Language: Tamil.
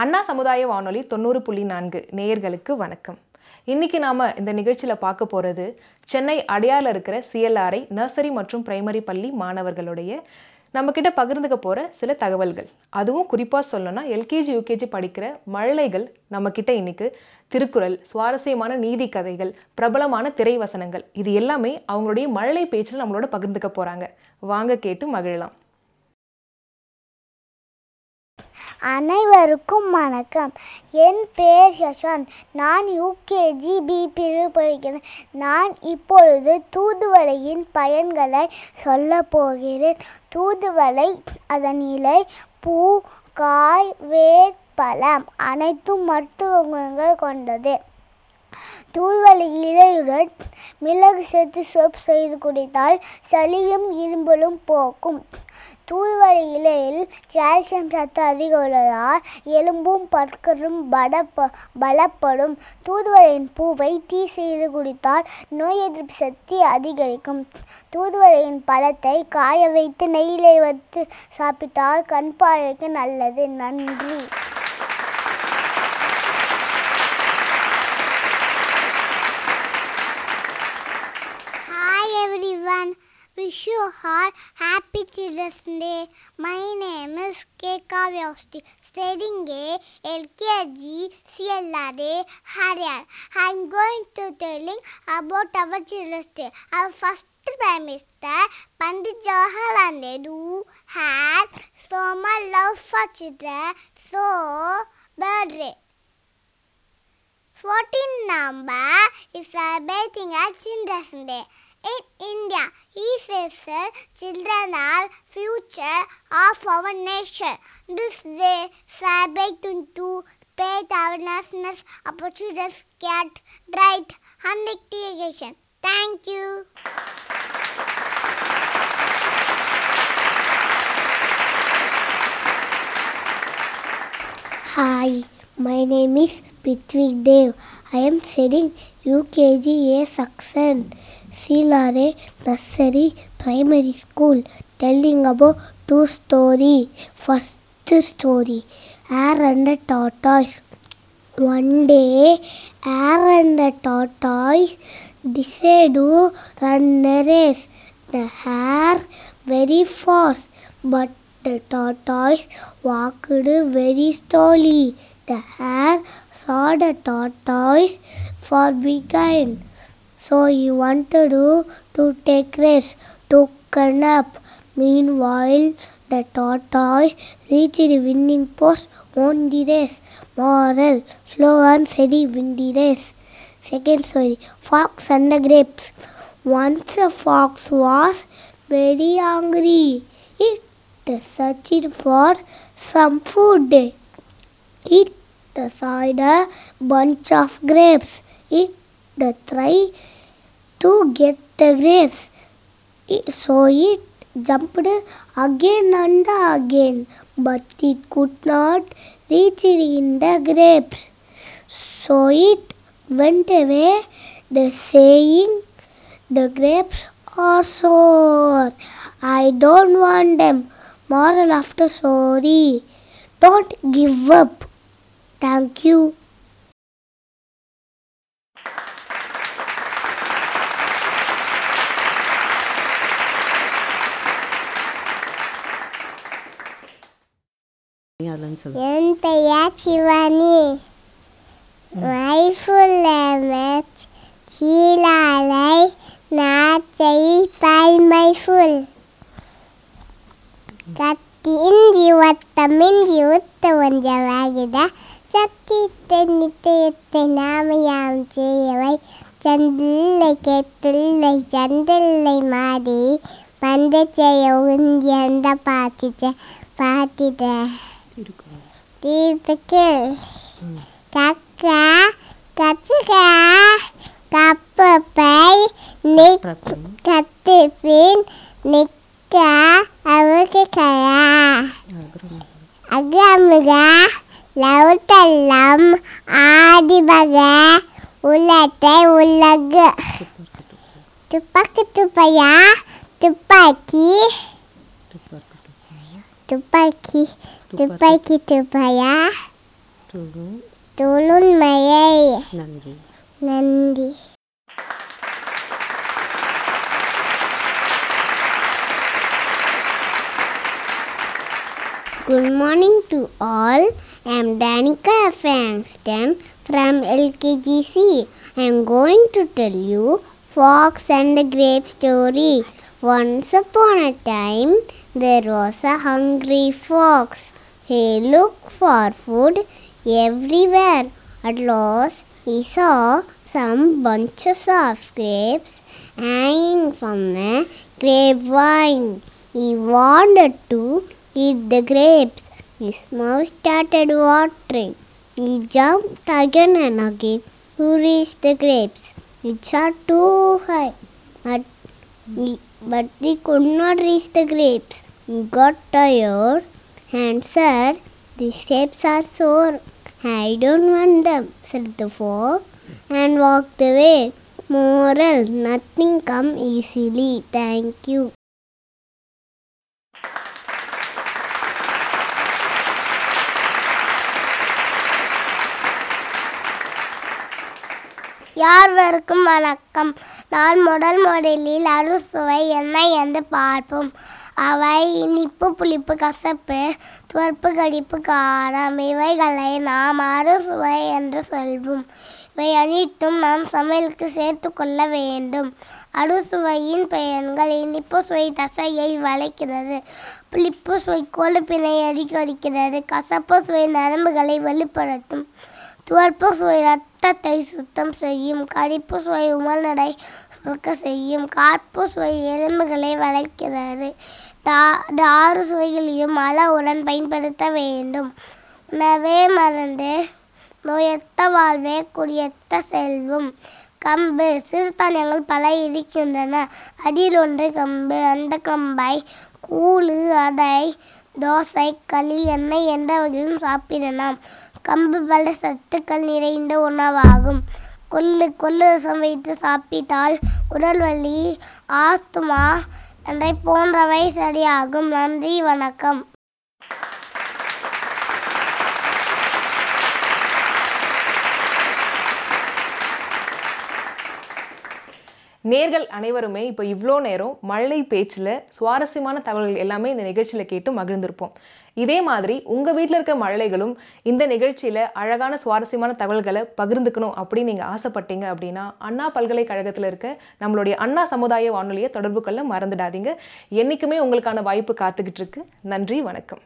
அண்ணா சமுதாய வானொலி தொண்ணூறு புள்ளி நான்கு நேயர்களுக்கு வணக்கம். இன்றைக்கி நாம் இந்த நிகழ்ச்சியில் பார்க்க போகிறது சென்னை அடையால இருக்கிற சிஎல்ஆர்ஐ நர்சரி மற்றும் பிரைமரி பள்ளி மாணவர்களுடைய நம்மக்கிட்ட பகிர்ந்துக்க போகிற சில தகவல்கள். அதுவும் குறிப்பாக சொல்லணும்னா எல்கேஜி யூகேஜி படிக்கிற மழலைகள் நம்மக்கிட்ட இன்றைக்கு திருக்குறள் சுவாரஸ்யமான நீதி கதைகள் பிரபலமான திரை வசனங்கள் இது எல்லாமே அவங்களுடைய மழலை பேச்சில் நம்மளோட பகிர்ந்துக்க போகிறாங்க வாங்க கேட்டு மகிழலாம். அனைவருக்கும் வணக்கம். என் பெயர் யஷாந்த் நான் யூகேஜி பி பிரிவு படிக்கிறேன். நான் இப்பொழுது தூதுவளையின் பயன்களை சொல்ல போகிறேன். தூதுவளை அதன் இலை பூ காய் வேர் பழம் அனைத்தும் மருத்துவ குணங்கள் கொண்டது. தூதுவளை இலையுடன் மிளகு சேர்த்து சோப் செய்து குடித்தால் சளியும் இரும்பலும் போக்கும். தூதுவளை இலையில் கால்சியம் சத்து அதிகம் உள்ளதால் எலும்பும் பற்களும் படப்ப பலப்படும். தூதுவளையின் பூவை டீ செய்து குடித்தால் நோய் எதிர்ப்பு சக்தி அதிகரிக்கும். தூதுவளையின் பழத்தை காய வைத்து நெய்யிலை வைத்து சாப்பிட்டால் கண் பார்வைக்கு நல்லது. நன்றி. Wish you all happy Children's Day. My name is K. Kavyausti, studying a LKG CLRA Haryar. I'm going to telling about our Children's Day. Our first Prime Minister Pandit Jawaharlal Nehru had so much love for children. So, birthday. 14 number is celebrating a Children's Day. In India, he says children are future of our nation. This day celebrating to spread awareness about children's get right and education. Thank you. Hi, my name is Pitwik Dev. I am studying UKG A section, Silare Nursery Primary School, telling about two story. First story, Hare and the Tortoise. One day, Hare and the Tortoise decided to run a race. The hare very fast, but the tortoise walked very slowly. The hare saw the tortoise far behind, so he wanted to, to take rest, took a nap. Meanwhile, the tortoise reached the winning post, won the race. Moral, slow and steady win the race. Second story, Fox and the Grapes. Once a fox was very hungry. It searched for some food. It saw a bunch of grapes. It tried to get the grapes. So it jumped again and again, but it could not reach in the grapes. So it went away, the saying, the grapes are sour. I don't want them. Moral of the story. Don't give up. Thank you. அதெல்லாம் சொல்லு என் பெயர் சிவானி மைஃபுல் மேட்ச் சீலாலை நாச்சை பல்மைஃபுல் கத்தின் ஜீவத்தமின் ஜீவத்த ஒன்றவாகிட சக்தி நாமையாம் செய்யவை சந்தில்லை கேட்டில்லை சந்தில்லை மாறி பந்த செய்ய உந்தியந்த பாத்திட்ட பாத்திட்ட திருக்குறள் கக்கா கப்பப்பை நிக் அவருக்கு கயா லவுத்தல்லம் ஆதிபக உள்ளத்தை உலகு. துப்பாக்கி துப்பையா? துப்பாக்கி. துப்பாக்கி. துப்பாக்கி துப்பையா? துணுண்மையை நன்றி. நன்றி. Good morning to all. I am Danica Frankston from LKGC. I am going to tell you Fox and the Grape story. Once upon a time, there was a hungry fox. He looked for food everywhere. At last, he saw some bunches of grapes hanging from a grapevine. He wanted to eat the grapes. His mouth started watering. He jumped again and again to reach the grapes. It shot too high, but he, but he could not reach the grapes. He got tired and said, These grapes are sour. I don't want them, said the fox, and walked away. Moral, nothing come easily. Thank you. யார்வருக்கும் வணக்கம்? நான் முதல் முதலில் அறுசுவை என்ன என்று பார்ப்போம். அவை இனிப்பு புளிப்பு கசப்பு துவர்ப்பு கடிப்பு காரம். இவைகளை நாம் அறுசுவை என்று சொல்வோம். இவை அனைத்தும் நாம் சமையலுக்கு சேர்த்து கொள்ள வேண்டும். அறுசுவையின் பயன்கள் இனிப்பு சுவை தசையை வளைக்கிறது. புளிப்பு சுவை கொழுப்பினை அடிக்கடிக்கிறது. கசப்பு சுவை நரம்புகளை வெளிப்படுத்தும். துவர்ப்பு சுவை ரத்தத்தை சுத்தம் செய்யும் கரிப்பு சுவை உமல்நடை சுருக்க செய்யும் காற்பு சுவை எலும்புகளை வளைக்கிறது தா- ஆறு சுவைகளையும் அளவுடன் பயன்படுத்த வேண்டும் உணவே மருந்து நோயற்ற வாழ்வே குடியற்ற செல்வம் கம்பு சிறுதானியங்கள் பல இருக்கின்றன அடியில் ஒன்று கம்பு அந்த கம்பை கூழு அதை தோசை களி எண்ணெய் என்ற சாப்பிடலாம் கம்பு பல சத்துக்கள் நிறைந்த உணவாகும். கொள்ளு கொள்ளு ரசம் வைத்து சாப்பிட்டால் உடல் வலி ஆஸ்துமா என்ற போன்றவை சரியாகும். நன்றி வணக்கம். நேர்கள் அனைவருமே இப்போ இவ்வளோ நேரம் மழலை பேச்சில் சுவாரஸ்யமான தகவல்கள் எல்லாமே இந்த நிகழ்ச்சியில் கேட்டு மகிழ்ந்திருப்போம். இதே மாதிரி உங்கள் வீட்டில் இருக்கிற மழலைகளும் இந்த நிகழ்ச்சியில் அழகான சுவாரஸ்யமான தகவல்களை பகிர்ந்துக்கணும் அப்படின்னு நீங்கள் ஆசைப்பட்டீங்க அப்படின்னா அண்ணா பல்கலைக்கழகத்தில் இருக்க நம்மளுடைய அண்ணா சமுதாய வானொலியை தொடர்பு கொள்ள மறந்துடாதீங்க. என்றைக்குமே உங்களுக்கான வாய்ப்பு காத்துக்கிட்டு இருக்கு. நன்றி வணக்கம்.